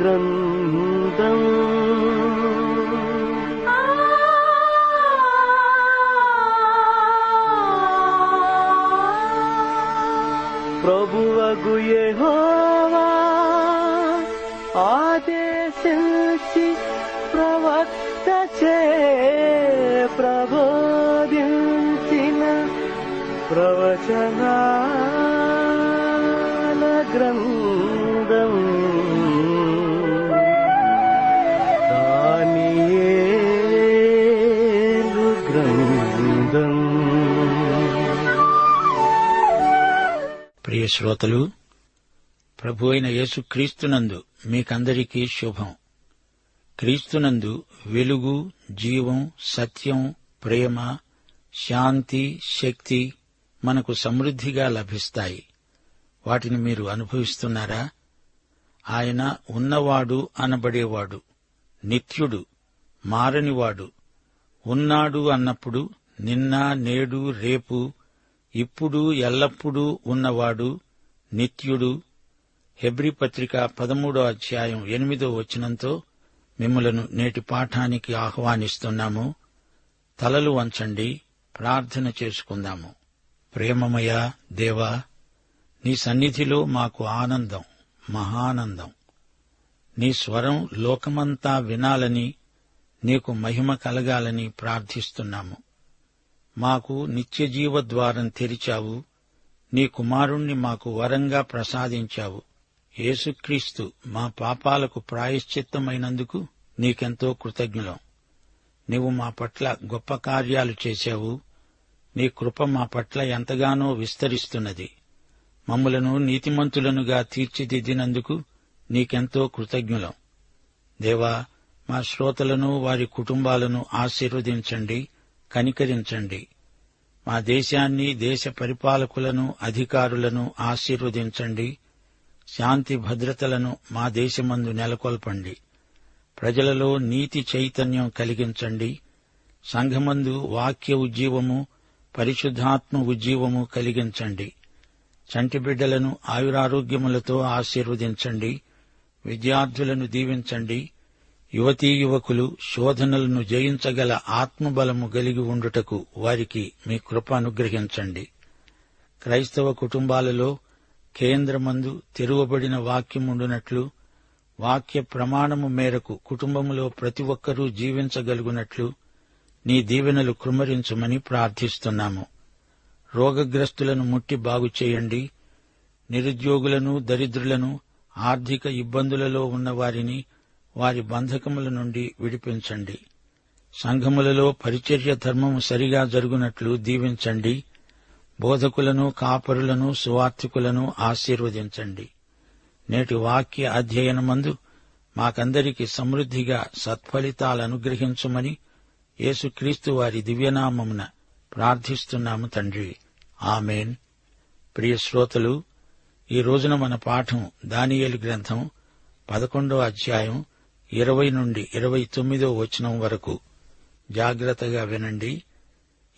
గ్రంథం. ప్రభువగు యెహోవా ఆదేశించి ప్రవక్త చే ప్రబోధించిన ప్రవచనా ప్రియ శ్రోతలు ప్రభు అయిన యేసు క్రీస్తునందు మీకందరికీ శుభం. క్రీస్తునందు వెలుగు జీవం సత్యం ప్రేమ శాంతి శక్తి మనకు సమృద్ధిగా లభిస్తాయి. వాటిని మీరు అనుభవిస్తున్నారా? ఆయన ఉన్నవాడు అనబడేవాడు నిత్యుడు మారనివాడు ఉన్నాడు అన్నప్పుడు నిన్న నేడు రేపు ఇప్పుడు ఎల్లప్పుడూ ఉన్నవాడు నిత్యుడు. హెబ్రి పత్రిక పదమూడో అధ్యాయం ఎనిమిదో వచనంతో మిమ్మలను నేటి పాఠానికి ఆహ్వానిస్తున్నాము. తలలు వంచండి ప్రార్థన చేసుకుందాము. ప్రేమమయ దేవా నీ సన్నిధిలో మాకు ఆనందం మహానందం. నీ స్వరం లోకమంతా వినాలని నీకు మహిమ కలగాలని ప్రార్థిస్తున్నాము. మాకు నిత్యజీవ ద్వారం తెరిచావు. నీ కుమారుణ్ణి మాకు వరంగా ప్రసాదించావు. యేసుక్రీస్తు మా పాపాలకు ప్రాయశ్చిత్తమైనందుకు నీకెంతో కృతజ్ఞులం. నీవు మా పట్ల గొప్ప కార్యాలు చేశావు. నీ కృప మా పట్ల ఎంతగానో విస్తరిస్తున్నది. మమ్ములను నీతిమంతులనుగా తీర్చిదిద్దినందుకు నీకెంతో కృతజ్ఞులం. దేవా మా శ్రోతలను వారి కుటుంబాలను ఆశీర్వదించండి. కనికరించండి. మా దేశాన్ని దేశ పరిపాలకులను అధికారులను ఆశీర్వదించండి. శాంతి భద్రతలను మా దేశమందు నెలకొల్పండి. ప్రజలలో నీతి చైతన్యం కలిగించండి. సంఘమందు వాక్య ఉజ్జీవము పరిశుద్ధాత్మ ఉజ్జీవము కలిగించండి. చంటి బిడ్డలను ఆయురారోగ్యములతో ఆశీర్వదించండి. విద్యార్థులను దీవించండి. యువతీ యువకులు శోధనలను జయించగల ఆత్మబలము కలిగి ఉండుటకు వారికి మీ కృప అనుగ్రహించండి. క్రైస్తవ కుటుంబాలలో కేంద్రమందు తెరువబడిన వాక్యముండునట్లు వాక్య ప్రమాణము మేరకు కుటుంబములో ప్రతి ఒక్కరూ జీవించగలుగునట్లు నీ దీవెనలు కృమరించమని ప్రార్థిస్తున్నాము. రోగగ్రస్తులను ముట్టి బాగు చేయండి. నిరుద్యోగులను దరిద్రులను ఆర్థిక ఇబ్బందులలో ఉన్న వారిని వారి బంధకముల నుండి విడిపించండి. సంఘములలో పరిచర్య ధర్మము సరిగా జరుగునట్లు దీవించండి. బోధకులను కాపరులను సువార్థికులను ఆశీర్వదించండి. నేటి వాక్య అధ్యయనమందు మాకందరికి సమృద్ధిగా సత్ఫలితాలను గ్రహించమని యేసుక్రీస్తు వారి దివ్యనామమున ప్రార్థిస్తున్నాము తండ్రి. ఆమెన్. ప్రియ శ్రోతలు ఈ రోజున మన పాఠం దానియేలు గ్రంథం పదకొండో అధ్యాయం ఇరవై నుండి ఇరవై తొమ్మిదో వచనం వరకు జాగ్రత్తగా వినండి.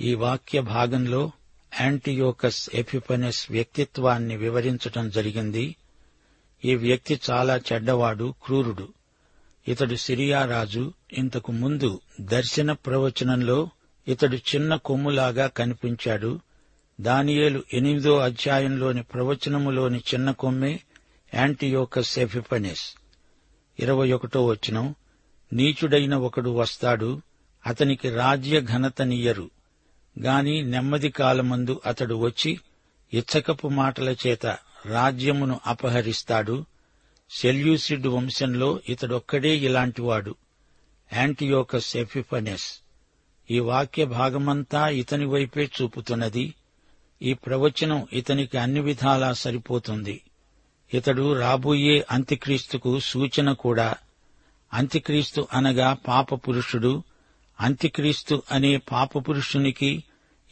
ఈ వాక్య భాగంలో యాంటీయోకస్ ఎపిపనెస్ వ్యక్తిత్వాన్ని వివరించటం జరిగింది. ఈ వ్యక్తి చాలా చెడ్డవాడు క్రూరుడు. ఇతడు సిరియా రాజు. ఇంతకు ముందు దర్శన ప్రవచనంలో ఇతడు చిన్న కొమ్ములాగా కనిపించాడు. దానియేలు ఎనిమిదో అధ్యాయంలోని ప్రవచనములోని చిన్న కొమ్మే యాంటీయోకస్ ఎఫిపనెస్ ఇరవై ఒకటో వచనం. నీచుడైన ఒకడు వస్తాడు అతనికి రాజ్య ఘనతనియ్యరు గాని నెమ్మది కాలమందు అతడు వచ్చి ఇచ్చకపు మాటల చేత రాజ్యమును అపహరిస్తాడు. సెల్యూసిడ్ వంశంలో ఇతడొక్కడే ఇలాంటివాడు యాంటియోకస్ ఎఫిఫనెస్ ఈ వాక్య భాగమంతా ఇతని వైపే చూపుతున్నది. ఈ ప్రవచనం ఇతనికి అన్ని విధాలా సరిపోతుంది. ఇతడు రాబోయే అంత్యక్రీస్తుకు సూచన కూడా అంత్యక్రీస్తు అనగా పాప పురుషుడు అంత్యక్రీస్తు అనే పాప పురుషునికి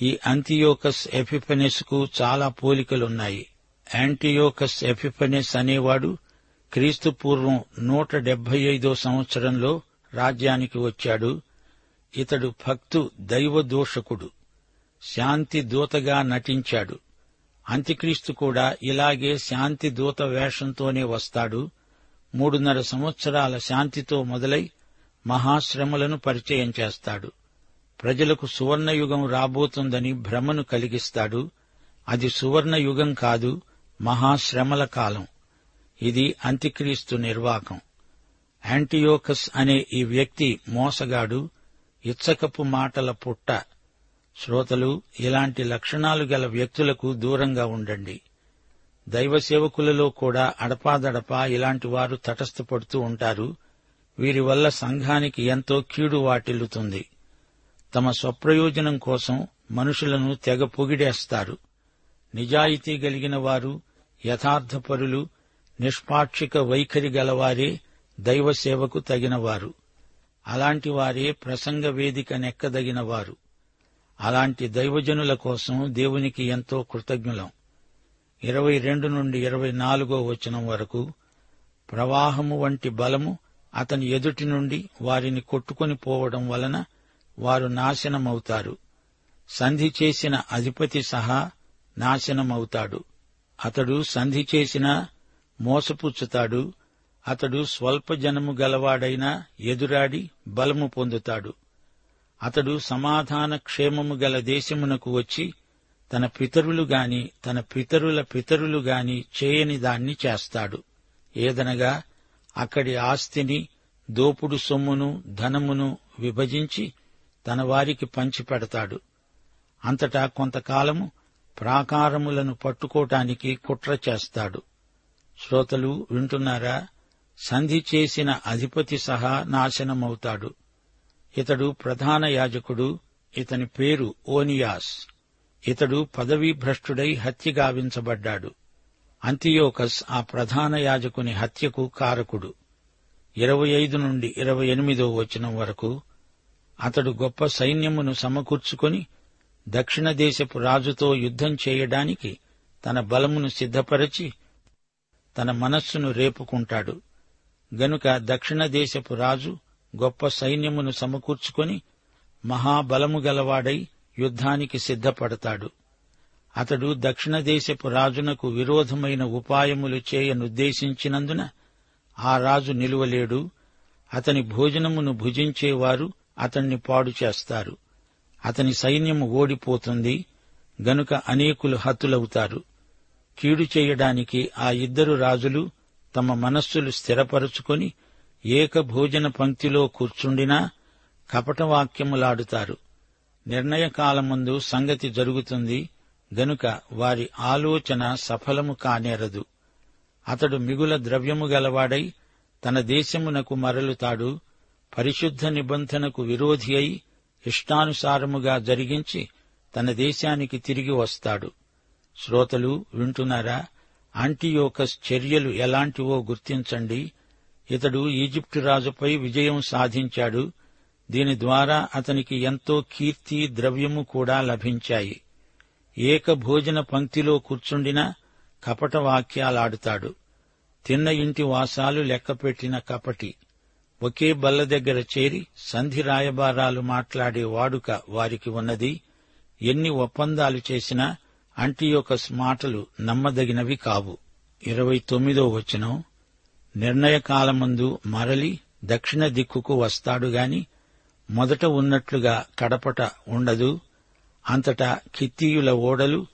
ఈ అంతియోకస్ ఎఫిఫెనెస్కు చాలా పోలికలున్నాయి. యాంటియోకస్ ఎఫిఫెనెస్ అనేవాడు క్రీస్తు పూర్వం నూట డెబ్బై ఐదో సంవత్సరంలో రాజ్యానికి వచ్చాడు. ఇతడు భక్తు దైవదోషకుడు శాంతి దూతగా నటించాడు. అంత్యక్రీస్తు కూడా ఇలాగే శాంతి దూత వేషంతోనే వస్తాడు. మూడున్నర సంవత్సరాల శాంతితో మొదలై మహాశ్రమలను పరిచయం చేస్తాడు. ప్రజలకు సువర్ణయుగం రాబోతుందని భ్రమను కలిగిస్తాడు. అది సువర్ణయుగం కాదు మహాశ్రమల కాలం. ఇది అంత్యక్రీస్తు నిర్వాకం. యాంటియోకస్ అనే ఈ వ్యక్తి మోసగాడు ఇచ్చకపు మాటల పుట్ట శ్రోతలు ఇలాంటి లక్షణాలు గల వ్యక్తులకు దూరంగా ఉండండి. దైవ సేవకులలో కూడా అడపాదడపా ఇలాంటి వారు తటస్థపడుతూ ఉంటారు. వీరి వల్ల సంఘానికి ఎంతో కీడు వాటిల్లుతుంది. తమ స్వప్రయోజనం కోసం మనుషులను తెగ పొగిడేస్తారు. నిజాయితీ కలిగిన వారు యథార్థపరులు నిష్పాక్షిక వైఖరి గలవారే దైవ సేవకు తగినవారు. అలాంటి వారే ప్రసంగ వేదిక నెక్కదగినవారు. అలాంటి దైవజనుల కోసం దేవునికి ఎంతో కృతజ్ఞులం. ఇరవై రెండు నుండి ఇరవై నాలుగో వచనం వరకు ప్రవాహము వంటి బలము అతని ఎదుటి నుండి వారిని కొట్టుకొని పోవడం వలన వారు నాశనమవుతారు. సంధి చేసిన అధిపతి సహా నాశనమవుతాడు. అతడు సంధి చేసినా మోసపుచ్చుతాడు. అతడు స్వల్ప జనము గలవాడైనా ఎదురాడి బలము పొందుతాడు. అతడు సమాధాన క్షేమము గల దేశమునకు వచ్చి తన పితరులు గాని తన పితరుల పితరులు గాని చేయని దాన్ని చేస్తాడు. ఏదనగా అక్కడి ఆస్తిని దోపుడు సొమ్మును ధనమును విభజించి తన వారికి పంచిపెడతాడు అంతటా కొంతకాలము ప్రాకారములను పట్టుకోటానికి కుట్ర చేస్తాడు. శ్రోతలు వింటున్నారా? సంధి చేసిన అధిపతి సహా నాశనమవుతాడు. ఇతడు ప్రధాన యాజకుడు ఇతని పేరు ఓనియాస్. ఇతడు పదవీభ్రష్టుడై హత్యగావించబడ్డాడు హత్య గావించబడ్డాడు. అంతియోకస్ ఆ ప్రధాన యాజకుని హత్యకు కారకుడు. ఇరవై ఐదు నుండి ఇరవై ఎనిమిదో వచనం వరకు అతడు గొప్ప సైన్యమును సమకూర్చుకొని దక్షిణ దేశపు రాజుతో యుద్ధం చేయడానికి తన బలమును సిద్ధపరచి తన మనస్సును రేపుకుంటాడు. గనుక దక్షిణ దేశపు రాజు గొప్ప సైన్యమును సమకూర్చుకొని మహాబలము గలవాడై యుద్ధానికి సిద్ధపడతాడు. అతడు దక్షిణ దేశపు రాజునకు విరోధమైన ఉపాయములు చేయనుద్దేశించినందున ఆ రాజు నిలువలేడు. అతని భోజనమును భుజించేవారు అతణ్ణి పాడు చేస్తారు. అతని సైన్యము ఓడిపోతుంది. గనుక అనేకులు హతులవుతారు. కీడు చేయడానికి ఆ ఇద్దరు రాజులు తమ మనస్సులు స్థిరపరుచుకొని ఏకభోజన పంక్తిలో కూర్చుండినా కపటవాక్యములాడుతారు. నిర్ణయకాలముందు సంగతి జరుగుతుంది గనుక వారి ఆలోచన సఫలము కానేరదు. అతడు మిగుల ద్రవ్యము గలవాడై తన దేశమునకు మరలుతాడు పరిశుద్ధ నిబంధనకు విరోధి అయి ఇష్టానుసారముగా జరిగించి తన దేశానికి తిరిగి వస్తాడు. శ్రోతలు వింటున్నారా? అంటియోకస్ చర్యలు ఎలాంటివో గుర్తించండి. ఇతడు ఈజిప్టు రాజుపై విజయం సాధించాడు. దీని ద్వారా అతనికి ఎంతో కీర్తి ద్రవ్యము కూడా లభించాయి. ఏక భోజన పంక్తిలో కూర్చుండినా కపట వాక్యాలాడుతాడు తిన్న ఇంటి వాసాలు లెక్కపెట్టిన కపటి. ఒకే బల్ల దగ్గర చేరి సంధి రాయబారాలు మాట్లాడే వాడుక వారికి ఉన్నది. ఎన్ని ఒప్పందాలు చేసినా అంటియోకస్ మాటలు నమ్మదగినవి కావు. ఇరవై తొమ్మిదో వచనం. నిర్ణయకాలమందు మరలి దక్షిణ దిక్కుకు వస్తాడు గాని మొదట ఉన్నట్లుగా కడపట ఉండదు. అంతటా కిత్తీయుల ఓడలు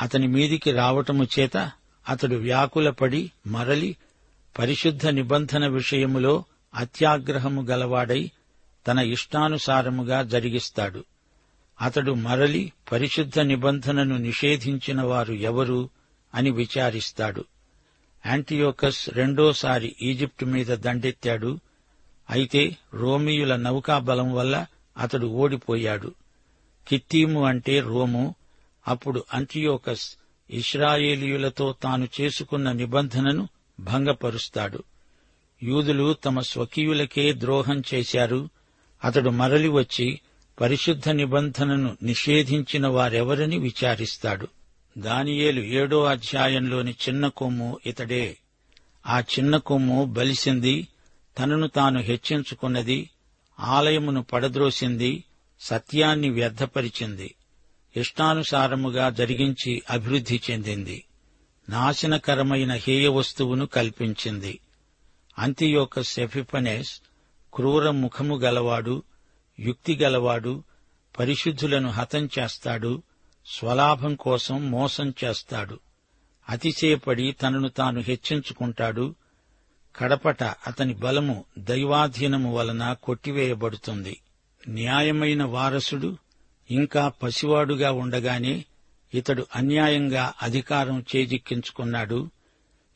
అతని మీదికి రావటము చేత అతడు వ్యాకులపడి మరలి పరిశుద్ధ నిబంధన విషయములో అత్యాగ్రహము గలవాడై తన ఇష్టానుసారముగా జరిగిస్తాడు. అతడు మరలి పరిశుద్ధ నిబంధనను నిషేధించిన వారు ఎవరు అని విచారిస్తాడు. యాంటియోకస్ రెండోసారి ఈజిప్టు మీద దండెత్తాడు. అయితే రోమియుల నౌకాబలం వల్ల అతడు ఓడిపోయాడు. కిత్తీము అంటే రోము. అప్పుడు అంటియోకస్ ఇస్రాయేలీయులతో తాను చేసుకున్న నిబంధనను భంగపరుస్తాడు. యూదులు తమ స్వకీయులకే ద్రోహం చేశారు. అతడు మరలి వచ్చి పరిశుద్ధ నిబంధనను నిషేధించిన వారెవరని విచారిస్తాడు. దానియేలు ఏడో అధ్యాయంలోని చిన్న కొమ్ము ఇతడే. ఆ చిన్న కొమ్ము బలిసింది తనను తాను హెచ్చించుకున్నది ఆలయమును పడద్రోసింది సత్యాన్ని వ్యర్థపరిచింది ఇష్టానుసారముగా జరిగించి అభివృద్ధి చెందింది నాశనకరమైన హేయ వస్తువును కల్పించింది. అంతియోక సెఫిపనేస్ క్రూర ముఖము గలవాడు యుక్తి గలవాడు పరిశుద్ధులను హతం చేస్తాడు స్వలాభం కోసం మోసం చేస్తాడు. అతిశయపడి తనను తాను హెచ్చించుకుంటాడు. కడపట అతని బలము దైవాధీనము వలన కొట్టివేయబడుతుంది. న్యాయమైన వారసుడు ఇంకా పసివాడుగా ఉండగానే ఇతడు అన్యాయంగా అధికారం చేజిక్కించుకున్నాడు.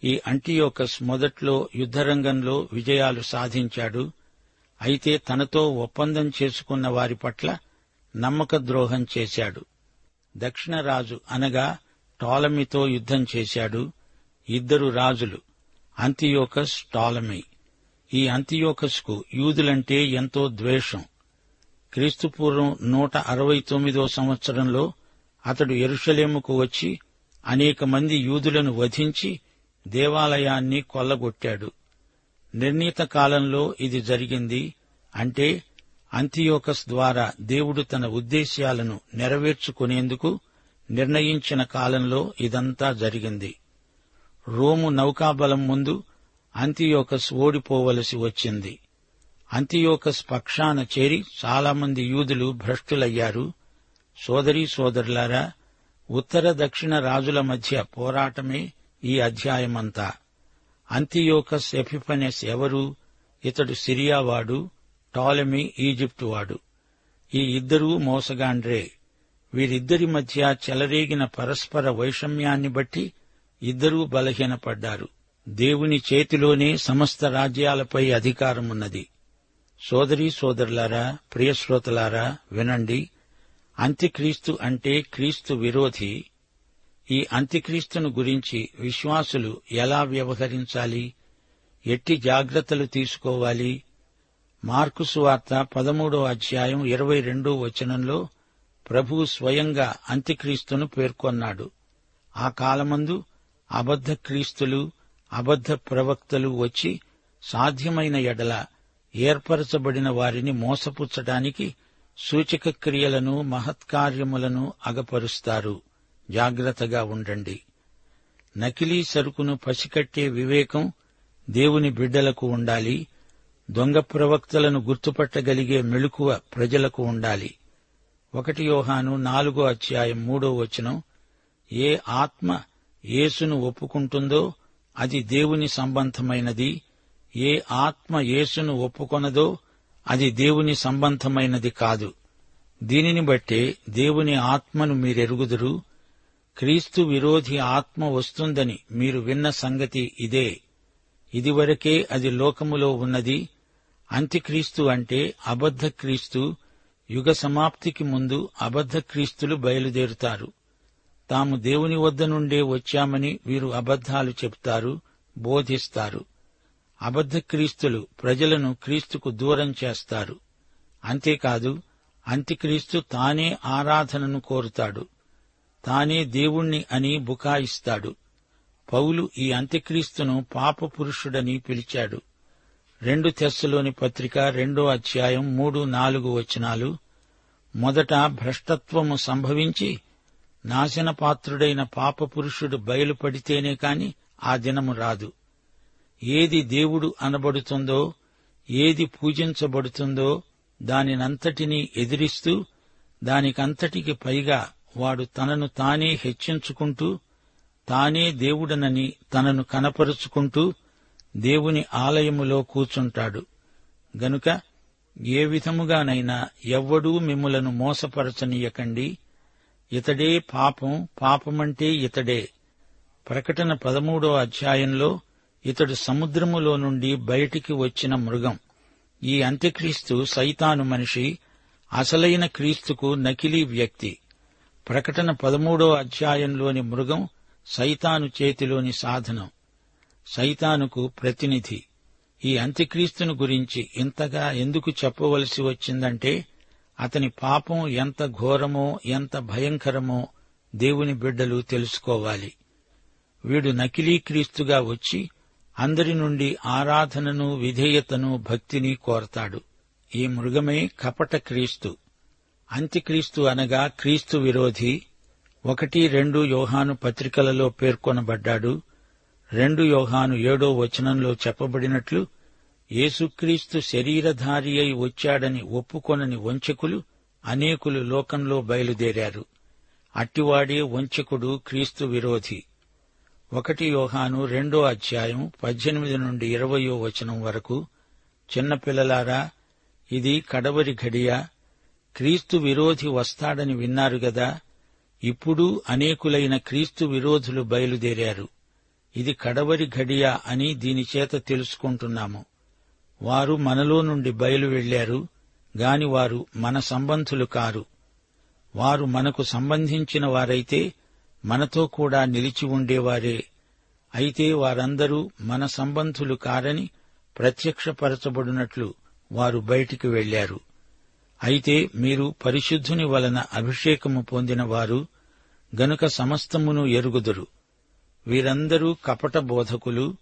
ఈ అంటియోకస్ మొదట్లో యుద్ధరంగంలో విజయాలు సాధించాడు. అయితే తనతో ఒప్పందం చేసుకున్న వారి పట్ల నమ్మక ద్రోహం చేశాడు. దక్షిణ రాజు అనగా టాలమీతో యుద్ధం చేశాడు. ఇద్దరు రాజులు. Antiochus Ptolemy. ఈ అంతియోకస్కు యూదులంటే ఎంతో ద్వేషం. క్రీస్తుపూర్వం నూట అరవై తొమ్మిదో సంవత్సరంలో అతడు ఎరుషలేముకు వచ్చి అనేక మంది యూదులను వధించి దేవాలయాన్ని కొల్లగొట్టాడు. నిర్ణీత కాలంలో ఇది జరిగింది. అంటే అంతియోకస్ ద్వారా దేవుడు తన ఉద్దేశ్యాలను నెరవేర్చుకునేందుకు నిర్ణయించిన కాలంలో ఇదంతా జరిగింది. రోము నౌకాబలం ముందు అంతియోకస్ ఓడిపోవలసి వచ్చింది. అంతియోకస్ పక్షాన చేరి చాలామంది యూదులు భ్రష్టులయ్యారు. సోదరీ సోదరులారా ఉత్తర దక్షిణ రాజుల మధ్య పోరాటమే ఈ అధ్యాయమంతా. అంతియోకస్ ఎఫిఫనెస్ ఎవరు? ఇతడు సిరియావాడు. టాలెమీ ఈజిప్టువాడు ఈ ఇద్దరూ మోసగాండ్రే. వీరిద్దరి మధ్య చెలరేగిన పరస్పర వైషమ్యాన్ని బట్టి ఇద్దరూ బలహీనపడ్డారు. దేవుని చేతిలోనే సమస్త రాజ్యాలపై అధికారమున్నది. సోదరీ సోదరులారా ప్రియశ్రోతలారా వినండి. అంత్యక్రీస్తు అంటే క్రీస్తు విరోధి. ఈ అంత్యక్రీస్తును గురించి విశ్వాసులు ఎలా వ్యవహరించాలి? ఎట్టి జాగ్రత్తలు తీసుకోవాలి? మార్కు సువార్త పదమూడో అధ్యాయం ఇరవై రెండో వచనంలో ప్రభువు స్వయంగా అంత్యక్రీస్తును పేర్కొన్నాడు. ఆ కాలమందు అబద్ధ క్రీస్తులు అబద్ధ ప్రవక్తలు వచ్చి సాధ్యమైన ఎడల ఏర్పరచబడిన వారిని మోసపుచ్చటానికి సూచక క్రియలను మహత్కార్యములను అగపరుస్తారు. జాగ్రత్తగా ఉండండి. నకిలీ సరుకును పసికట్టే వివేకం దేవుని బిడ్డలకు ఉండాలి. దొంగ ప్రవక్తలను గుర్తుపట్టగలిగే మెళుకువ ప్రజలకు ఉండాలి. ఒకటి యోహాను నాలుగో అధ్యాయం మూడో వచనం ఏ ఆత్మ యేసును ఒప్పుకుంటుందో అది దేవుని సంబంధమైనది. ఏ ఆత్మ యేసును ఒప్పుకొనదో అది దేవుని సంబంధమైనది కాదు. దీనిని బట్టే దేవుని ఆత్మను మీరెరుగుదురు. క్రీస్తు విరోధి ఆత్మ వస్తుందని మీరు విన్న సంగతి ఇదే. ఇదివరకే అది లోకములో ఉన్నది. అంత్యక్రీస్తు అంటే అబద్ధ క్రీస్తు యుగ సమాప్తికి ముందు అబద్ధ క్రీస్తులు బయలుదేరుతారు. తాము దేవుని వద్ద నుండే వచ్చామని వీరు అబద్ధాలు చెప్తారు బోధిస్తారు. అబద్ధ క్రీస్తులు ప్రజలను క్రీస్తుకు దూరం చేస్తారు. అంతేకాదు అంత్యక్రీస్తు తానే ఆరాధనను కోరుతాడు. తానే దేవుణ్ణి అని బుకాయిస్తాడు. పౌలు ఈ అంత్యక్రీస్తును పాప పురుషుడని పిలిచాడు. రెండు తెస్సులోని పత్రిక రెండో అధ్యాయం మూడు నాలుగు వచనాలు. మొదట భ్రష్టత్వము సంభవించి నాశనపాత్రుడైన పాప పురుషుడు బయలుపడితేనే కాని ఆ దినము రాదు. ఏది దేవుడు అనబడుతుందో ఏది పూజించబడుతుందో దానినంతటినీ ఎదిరిస్తూ దానికంతటికి పైగా వాడు తనను తానే హెచ్చించుకుంటూ తానే దేవుడనని తనను కనపరుచుకుంటూ దేవుని ఆలయములో కూర్చుంటాడు. గనుక ఏ విధముగానైనా ఎవ్వడూ మిమ్ములను మోసపరచనీయకండి. ఇతడే పాపం పాపమంటే ఇతడే. ప్రకటన పదమూడో అధ్యాయంలో ఇతడు సముద్రములో నుండి బయటికి వచ్చిన మృగం. ఈ అంత్యక్రీస్తు సైతాను మనిషి అసలైన క్రీస్తుకు నకిలీ వ్యక్తి. ప్రకటన పదమూడో అధ్యాయంలోని మృగం సైతాను చేతిలోని సాధనం. సైతానుకు ప్రతినిధి. ఈ అంత్యక్రీస్తును గురించి ఇంతగా ఎందుకు చెప్పవలసి వచ్చిందంటే అతని పాపం ఎంత ఘోరమో ఎంత భయంకరమో దేవుని బిడ్డలు తెలుసుకోవాలి. వీడు నకిలీ క్రీస్తుగా వచ్చి అందరి నుండి ఆరాధనను విధేయతను భక్తిని కోరతాడు. ఈ మృగమే కపట క్రీస్తు. అంత్యక్రీస్తు అనగా క్రీస్తు విరోధి. ఒకటి రెండు యోహాను పత్రికలలో పేర్కొనబడ్డాడు. రెండు యోహాను ఏడో వచనంలో చెప్పబడినట్లు యేసుక్రీస్తు శరీరధారి అయి వచ్చాడని ఒప్పుకొనని వంచకులు అనేకులు లోకంలో బయలుదేరారు. అట్టివాడే వంచకుడు క్రీస్తు విరోధి. ఒకటి యోహాను రెండో అధ్యాయం పద్దెనిమిది నుండి ఇరవయో వచనం వరకు చిన్నపిల్లలారా ఇది కడవరి ఘడియ. క్రీస్తు విరోధి వస్తాడని విన్నారు గదా ఇప్పుడు అనేకులైన క్రీస్తు విరోధులు బయలుదేరారు. ఇది కడవరి ఘడియ అని దీనిచేత తెలుసుకుంటున్నాము. వారు మనలో నుండి బయలు వెళ్ళారు గాని వారు మన సంబంధులు కారు. వారు మనకు సంబంధించిన వారైతే మనతో కూడా నిలిచి ఉండేవారే. అయితే వారందరూ మన సంబంధులు కారని ప్రత్యక్షపరచబడినట్లు వారు బయటికి వెళ్ళారు అయితే మీరు పరిశుద్ధుని వలన అభిషేకము పొందినవారు గనుక సమస్తమును ఎరుగుదురు. వీరందరూ కపట బోధకులు.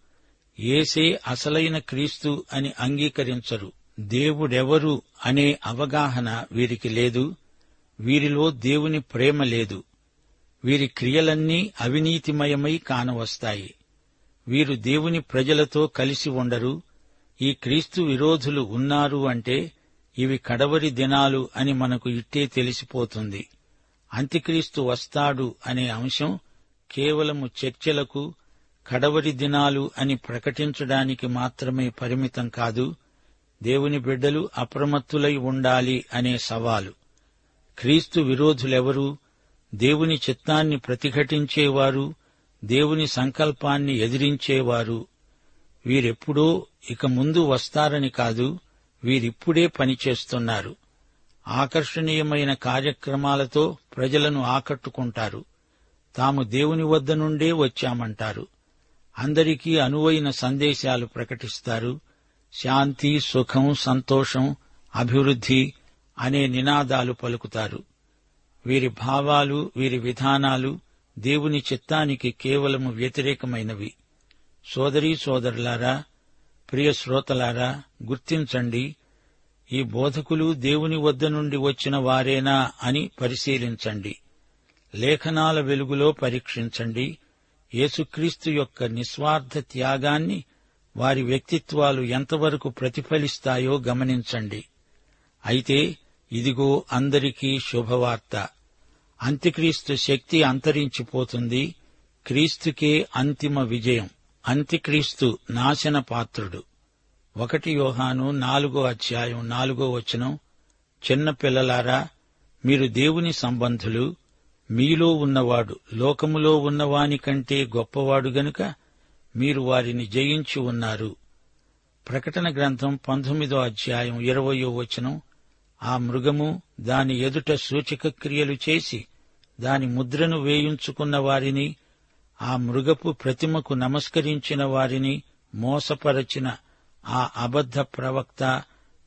ఏసే అసలైన క్రీస్తు అని అంగీకరించరు. దేవుడెవరు అనే అవగాహన వీరికి లేదు. వీరిలో దేవుని ప్రేమ లేదు. వీరి క్రియలన్నీ అవినీతిమయమై కానవస్తాయి. వీరు దేవుని ప్రజలతో కలిసి ఉండరు. ఈ క్రీస్తు విరోధులు ఉన్నారు అంటే ఇవి కడవరి దినాలు అని మనకు ఇట్టే తెలిసిపోతుంది. అంత్యక్రీస్తు వస్తాడు అనే అంశం కేవలము చర్చలకు కడవరి దినాలు అని ప్రకటించడానికి మాత్రమే పరిమితం కాదు దేవుని బిడ్డలు అప్రమత్తులై ఉండాలి అనే సవాలు. క్రీస్తు విరోధులెవరు? దేవుని చిత్తాన్ని ప్రతిఘటించేవారు దేవుని సంకల్పాన్ని ఎదిరించేవారు. వీరెప్పుడో ఇక ముందు వస్తారని కాదు వీరిప్పుడే పనిచేస్తున్నారు. ఆకర్షణీయమైన కార్యక్రమాలతో ప్రజలను ఆకట్టుకుంటారు. తాము దేవుని వద్ద నుండే వచ్చామంటారు. అందరికీ అనువైన సందేశాలు ప్రకటిస్తారు. శాంతి సుఖం సంతోషం అభివృద్ధి అనే నినాదాలు పలుకుతారు. వీరి భావాలు వీరి విధానాలు దేవుని చిత్తానికి కేవలము వ్యతిరేకమైనవి. సోదరీ సోదరులారా ప్రియ శ్రోతలారా గుర్తించండి ఈ బోధకులు దేవుని వద్ద నుండి వచ్చిన వారేనా అని పరిశీలించండి. లేఖనాల వెలుగులో పరీక్షించండి. యేసుక్రీస్తు యొక్క నిస్వార్థ త్యాగాన్ని వారి వ్యక్తిత్వాలు ఎంతవరకు ప్రతిఫలిస్తాయో గమనించండి. అయితే ఇదిగో అందరికీ శుభవార్త. అంత్యక్రీస్తు శక్తి అంతరించిపోతుంది. క్రీస్తుకే అంతిమ విజయం. అంత్యక్రీస్తు నాశన పాత్రుడు. ఒకటి యోహాను నాలుగో అధ్యాయం నాలుగో వచనం. చిన్నపిల్లలారా మీరు దేవుని సంబంధులు. మీలో ఉన్నవాడు లోకములో ఉన్నవాని కంటే గొప్పవాడు గనుక మీరు వారిని జయించి ఉన్నారు. ప్రకటన గ్రంథం పంతొమ్మిదో అధ్యాయం ఇరవయో వచనం. ఆ మృగము దాని ఎదుట సూచక క్రియలు చేసి దాని ముద్రను వేయించుకున్న వారిని ఆ మృగపు ప్రతిమకు నమస్కరించిన వారిని మోసపరచిన ఆ అబద్ధ ప్రవక్త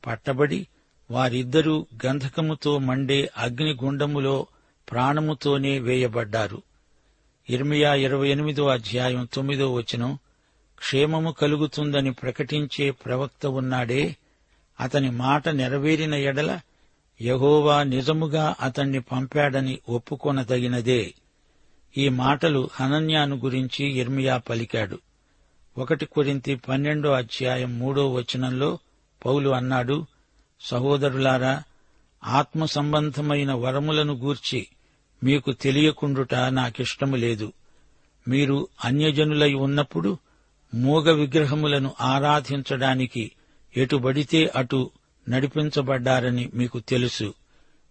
పట్టబడి వారిద్దరూ గంధకముతో మండే అగ్నిగుండములో ప్రాణముతోనే వేయబడ్డారు. ఇర్మియా ఇరవై ఎనిమిదో అధ్యాయం తొమ్మిదో వచనం క్షేమము కలుగుతుందని ప్రకటించే ప్రవక్త ఉన్నాడే అతని మాట నెరవేరిన ఎడల యహోవా నిజముగా అతణ్ణి పంపాడని ఒప్పుకొనదగినదే. ఈ మాటలు హనన్యాను గురించి ఇర్మియా పలికాడు. ఒకటి కొరింతి పన్నెండో అధ్యాయం మూడో వచనంలో పౌలు అన్నాడు సహోదరులారా ఆత్మ సంబంధమైన వరములను గూర్చి మీకు తెలియకుండుట నాకిష్టము లేదు. మీరు అన్యజనులై ఉన్నప్పుడు మూగ విగ్రహములను ఆరాధించడానికి ఎటుబడితే అటు నడిపించబడ్డారని మీకు తెలుసు.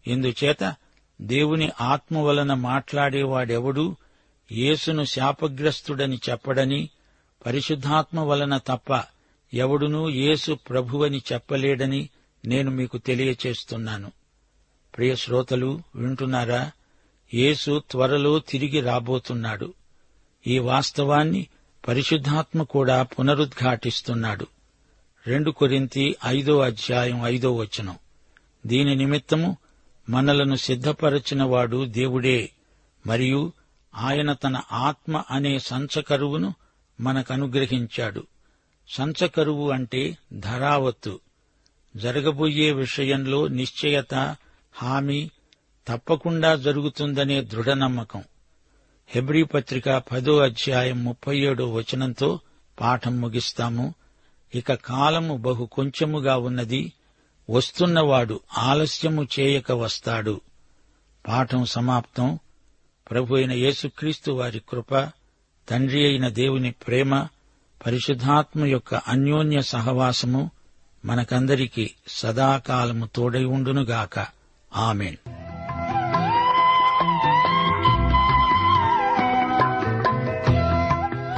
ఇందుచేత దేవుని ఆత్మ వలన మాట్లాడేవాడెవడూ యేసును శాపగ్రస్తుడని చెప్పడని పరిశుద్ధాత్మ వలన తప్ప ఎవడునూ యేసు ప్రభువని చెప్పలేడని నేను మీకు తెలియచేస్తున్నాను. ప్రియ శ్రోతలు వింటున్నారా? యేసు త్వరలో తిరిగి రాబోతున్నాడు. ఈ వాస్తవాన్ని పరిశుద్ధాత్మ కూడా పునరుద్ఘాటిస్తున్నాడు. రెండు కొరింతి ఐదో అధ్యాయం ఐదో వచనం. దీని నిమిత్తము మనలను సిద్ధపరచినవాడు దేవుడే మరియు ఆయన తన ఆత్మ అనే సంచకరువును మనకనుగ్రహించాడు. సంచకరువు అంటే ధరావత్తు. జరగబోయే విషయంలో నిశ్చయత హామీ తప్పకుండా జరుగుతుందనే దృఢ నమ్మకం హెబ్రీ పత్రిక పదో అధ్యాయం ముప్పై ఏడో వచనంతో పాఠం ముగిస్తాము. ఇక కాలము బహు కొంచెముగా ఉన్నది. వస్తున్నవాడు ఆలస్యము చేయక వస్తాడు. పాఠం సమాప్తం. ప్రభు అయిన యేసుక్రీస్తు వారి కృప తండ్రి అయిన దేవుని ప్రేమ పరిశుద్ధాత్మ యొక్క అన్యోన్య సహవాసము మనకందరికీ సదాకాలము తోడై ఉండునుగాక. ఆమెన్.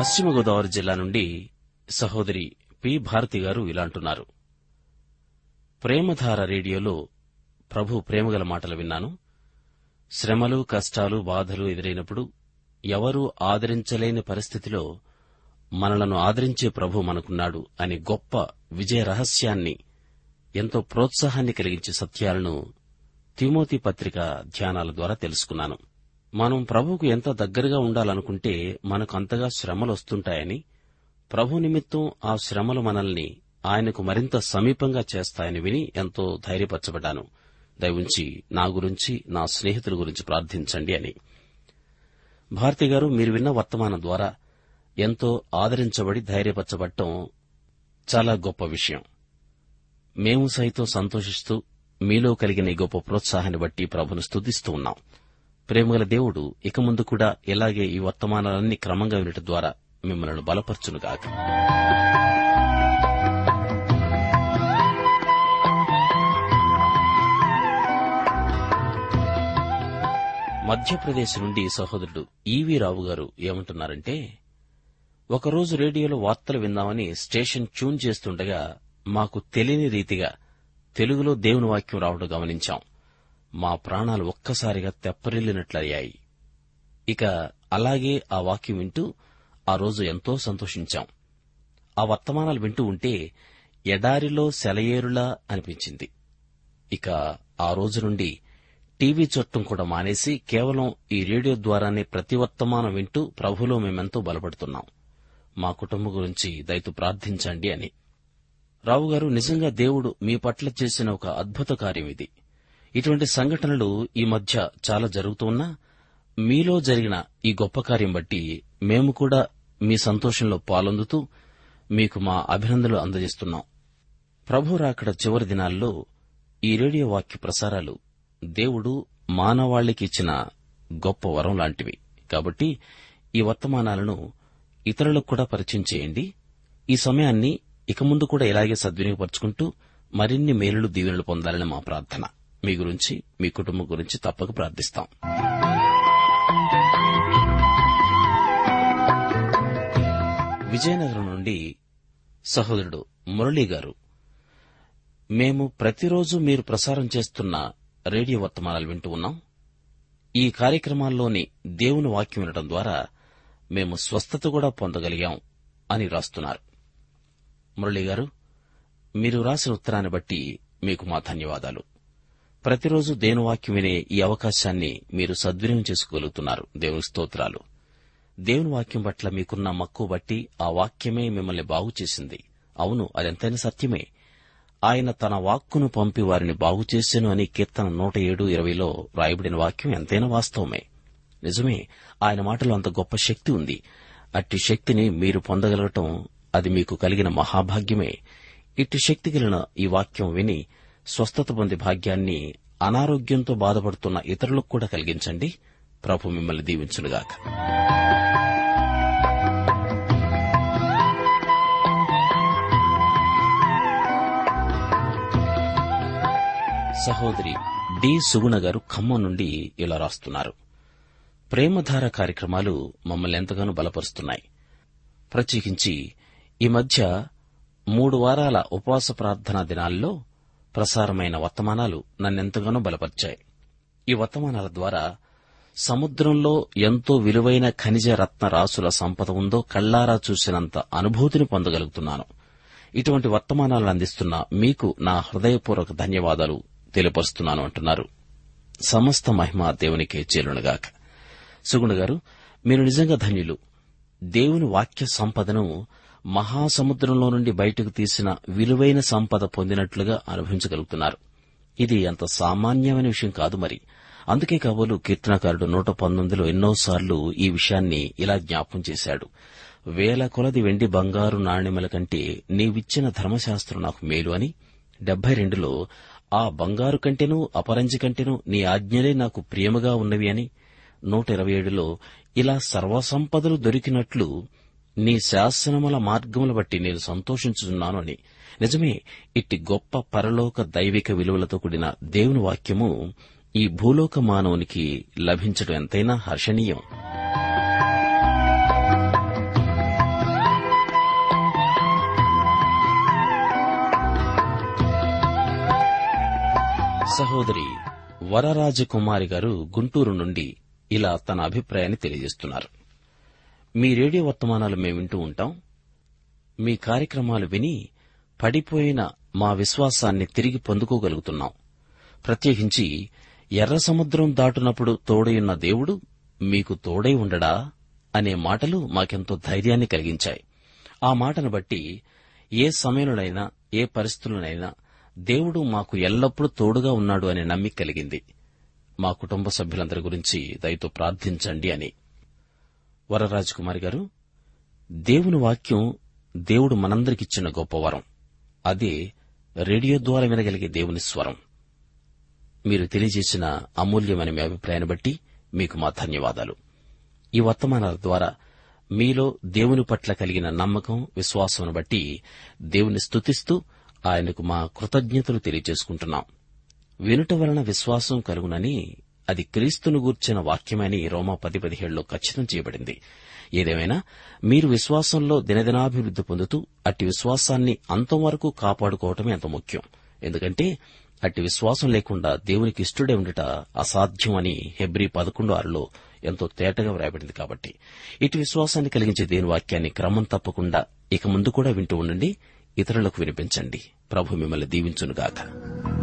పశ్చిమ గోదావరి జిల్లా నుండి సహోదరి పి. భారతి గారు ఇలాంటున్నారు ప్రేమధార రేడియోలో ప్రభు ప్రేమగల మాటలు విన్నాను. శ్రమలు కష్టాలు బాధలు ఎదురైనప్పుడు ఎవరూ ఆదరించలేని పరిస్థితిలో మనలను ఆదరించే ప్రభు మనకున్నాడు అనే గొప్ప విజయ రహస్యాన్ని ఎంతో ప్రోత్సాహాన్ని కలిగించే సత్యాలను తిమోతి పత్రిక ధ్యానాల ద్వారా తెలుసుకున్నాను. మనం ప్రభువుకు ఎంత దగ్గరగా ఉండాలనుకుంటే మనకు అంతగా శ్రమలు వస్తుంటాయని ప్రభు నిమిత్తం ఆ శ్రమలు మనల్ని ఆయనకు మరింత సమీపంగా చేస్తాయని విని ఎంతో ధైర్యపరచబడ్డాను. దయవుంచి నా గురించి నా స్నేహితుల గురించి ప్రార్థించండి అని. భారతి గారు మీరు విన్న వర్తమానం ద్వారా ఎంతో ఆదరించబడి ధైర్యపరచబడటం చాలా గొప్ప విషయం. మేము సైతం సంతోషిస్తూ మీలో కలిగిన గొప్ప ప్రోత్సాహాన్ని బట్టి ప్రభును స్తుతిస్తూ ఉన్నాం. ప్రేమగల దేవుడు ఇక ముందు కూడా ఇలాగే ఈ వర్తమానాలన్నీ క్రమంగా వినటం ద్వారా మిమ్మల్ని బలపరచునుగాక. మధ్యప్రదేశ్ నుండి సహోదరుడు ఈవీ రావు గారు ఏమంటున్నారంటే ఒకరోజు రేడియోలో వార్తలు విందామని స్టేషన్ ట్యూన్ చేస్తుండగా మాకు తెలియని రీతిగా తెలుగులో దేవుని వాక్యం రావడం గమనించాం. మా ప్రాణాలు ఒక్కసారిగా తెప్పరిల్లినట్లయ్యాయి. ఇక అలాగే ఆ వాక్యం వింటూ ఆ రోజు ఎంతో సంతోషించాం. ఆ వర్తమానాలు వింటూ ఉంటే ఎడారిలో సెలయేరులా అనిపించింది. ఇక ఆ రోజు నుండి టీవీ చూడటం కూడా మానేసి కేవలం ఈ రేడియో ద్వారానే ప్రతి వర్తమానం వింటూ ప్రభులో మేమెంతో బలపడుతున్నాం. మా కుటుంబం గురించి దయతో ప్రార్థించండి అని. రావు గారు నిజంగా దేవుడు మీ పట్ల చేసిన ఒక అద్భుత కార్యం ఇది ఇటువంటి సంఘటనలు ఈ మధ్య చాలా జరుగుతున్నా మీలో జరిగిన ఈ గొప్ప కార్యం బట్టి మేము కూడా మీ సంతోషంలో పాలొందుతూ మీకు మా అభినందనలు అందజేస్తున్నాం. ప్రభు రాకడ చివరి దినాల్లో ఈ రేడియో వాక్య ప్రసారాలు దేవుడు మానవాళికి ఇచ్చిన గొప్ప వరం లాంటివి. కాబట్టి ఈ వర్తమానాలను ఇతరులకు కూడా పరిచయం చేయండి. ఈ సమయాన్ని ఇక ముందు కూడా ఇలాగే సద్వినియోగపరుచుకుంటూ మరిన్ని మేలులు దీవెనలు పొందాలని మా ప్రార్థన. మీ గురించి మీ కుటుంబం గురించి తప్పక ప్రార్థిస్తాం. విజయనగరం నుండి సహోదరుడు మురళీ గారు మేము ప్రతిరోజు మీరు ప్రసారం చేస్తున్న రేడియో వర్తమానాలు వింటూ ఉన్నాం. ఈ కార్యక్రమాల్లోని దేవుని వాక్యం వినడం ద్వారా మేము స్వస్థత కూడా పొందగలిగాం అని రాస్తున్నారు. మురళీ గారు మీరు రాసిన ఉత్తరాన్ని బట్టి మీకు మా ధన్యవాదాలు. ప్రతిరోజు దేనివాక్యం వినే ఈ అవకాశాన్ని మీరు సద్వినియోగం చేసుకోగలుగుతున్నారు. దేవుని స్తోత్రాలు. దేవుని వాక్యం పట్ల మీకున్న మక్కువ బట్టి ఆ వాక్యమే మిమ్మల్ని బాగు చేసింది. అవును అదెంతైనా సత్యమే. ఆయన తన వాక్కును పంపి వారిని బాగు చేశాను అని కీర్తన నూట ఏడు ఇరవైలో రాయబడిన వాక్యం ఎంతైనా వాస్తవమే. నిజమే ఆయన మాటలో అంత గొప్ప శక్తి ఉంది. అట్టి శక్తిని మీరు పొందగలగటం అది మీకు కలిగిన మహాభాగ్యమే. ఇట్టి శక్తి కలిగిన ఈ వాక్యం విని స్వస్థత పొందే భాగ్యాన్ని అనారోగ్యంతో బాధపడుతున్న ఇతరులకు కూడా కలిగించండి. ప్రభు మిమ్మల్ని దీవించునుగాక. సహోదరి డి. సుగుణ గారు ఖమ్మం నుండి ఇలా రాస్తున్నారు. ప్రేమధార కార్యక్రమాలు మమ్మల్ని ఎంతగానో బలపరుస్తున్నాయి. ప్రత్యేకించి ఈ మధ్య మూడు వారాల ఉపవాస ప్రార్థనా దినాల్లో ప్రసారమైన వర్తమానాలు నన్నెంతగానో బలపరిచాయి. ఈ వర్తమానాల ద్వారా సముద్రంలో ఎంతో విలువైన ఖనిజ రత్న రాసుల సంపద ఉందో కళ్ళారా చూసినంత అనుభూతిని పొందగలుగుతున్నాను. ఇటువంటి వర్తమానాలను అందిస్తున్న మీకు నా హృదయపూర్వక ధన్యవాదాలు తెలియపరుస్తున్నాను అంటున్నారు. సమస్త మహిమ దేవునికే చేరునుగాక. సుగుణ గారు మీరు నిజంగా ధన్యులు. దేవుని వాక్య సంపదను మహాసముద్రంలో నుండి బయటకు తీసిన విలువైన సంపద పొందినట్లుగా అనుభవించగలుగుతున్నారు. ఇది అంత సామాన్యమైన విషయం కాదు మరి. అందుకే కాబోలు కీర్తనకారుడు నూట పంతొమ్మిదిలో ఎన్నోసార్లు ఈ విషయాన్ని ఇలా జ్ఞాపం చేశాడు. వేల కొలది వెండి బంగారు నాణ్యముల కంటే నీవిచ్చిన ధర్మశాస్త్రం నాకు మేలు అని డెబ్బై రెండులో ఆ బంగారు కంటేనూ అపరంజి కంటేనూ నీ ఆజ్ఞలే నాకు ప్రియముగా ఉన్నవి అని నూట ఇరవై ఏడులో ఇలా సర్వసంపదలు దొరికినట్లు నీ శాసనముల మార్గముల బట్టి నేను సంతోషించుతున్నాను అని. నిజమే ఇట్టి గొప్ప పరలోక దైవిక విలువలతో కూడిన దేవుని వాక్యము ఈ భూలోక మానవునికి లభించడం ఎంతైనా హర్షణీయం. సహోదరి వరరాజకుమారి గారు గుంటూరు నుండి ఇలా తన అభిప్రాయాన్ని తెలియజేస్తున్నారు. మీ రేడియో వర్తమానాలు మేము వింటూ ఉంటాం. మీ కార్యక్రమాలు విని పడిపోయిన మా విశ్వాసాన్ని తిరిగి పొందుకోగలుగుతున్నాం. ప్రత్యేకించి ఎర్ర సముద్రం దాటునప్పుడు తోడయున్న దేవుడు మీకు తోడై ఉండడా అనే మాటలు మాకెంతో ధైర్యాన్ని కలిగించాయి. ఆ మాటను బట్టి ఏ సమయంలోనైనా ఏ పరిస్థితులనైనా దేవుడు మాకు ఎల్లప్పుడూ తోడుగా ఉన్నాడు అనే నమ్మిక కలిగింది. మా కుటుంబ సభ్యులందరి గురించి దయతో ప్రార్థించండి అని. వరరాజకుమారి గారు దేవుని వాక్యం దేవుడు మనందరికిచ్చిన గొప్ప వరం. అదే రేడియో ద్వారా వినగలిగే దేవుని స్వరం. మీరు తెలియజేసిన అమూల్యమైన మీ అభిప్రాయాన్ని బట్టి మీకు మా ధన్యవాదాలు. ఈ వర్తమానాల ద్వారా మీలో దేవుని పట్ల కలిగిన నమ్మకం విశ్వాసం బట్టి దేవుని స్తుతిస్తూ ఆయనకు మా కృతజ్ఞతలు తెలియజేసుకుంటున్నాం. వినుట వలన విశ్వాసం కలుగునని అది క్రీస్తును గూర్చిన వాక్యమని రోమా పది పదిహేడులో ఖచ్చితం చేయబడింది. ఏదేమైనా మీరు విశ్వాసంలో దినదినాభివృద్ది పొందుతూ అట్టి విశ్వాసాన్ని అంతం వరకు కాపాడుకోవటమే అంత ముఖ్యం. ఎందుకంటే అట్టి విశ్వాసం లేకుండా దేవునికి ఇష్టడే ఉండుట అసాధ్యం అని హెబ్రి పదకొండు ఆరులో ఎంతో తేటగా వ్రాయబడింది కాబట్టి. ఇటు విశ్వాసాన్ని కలిగించే దేని వాక్యాన్ని క్రమం తప్పకుండా ఇక ముందు కూడా వింటూ ఉండండి. ఇతరులకు వినిపించండి. ప్రభు మిమ్మల్ని దీవించునుగాక.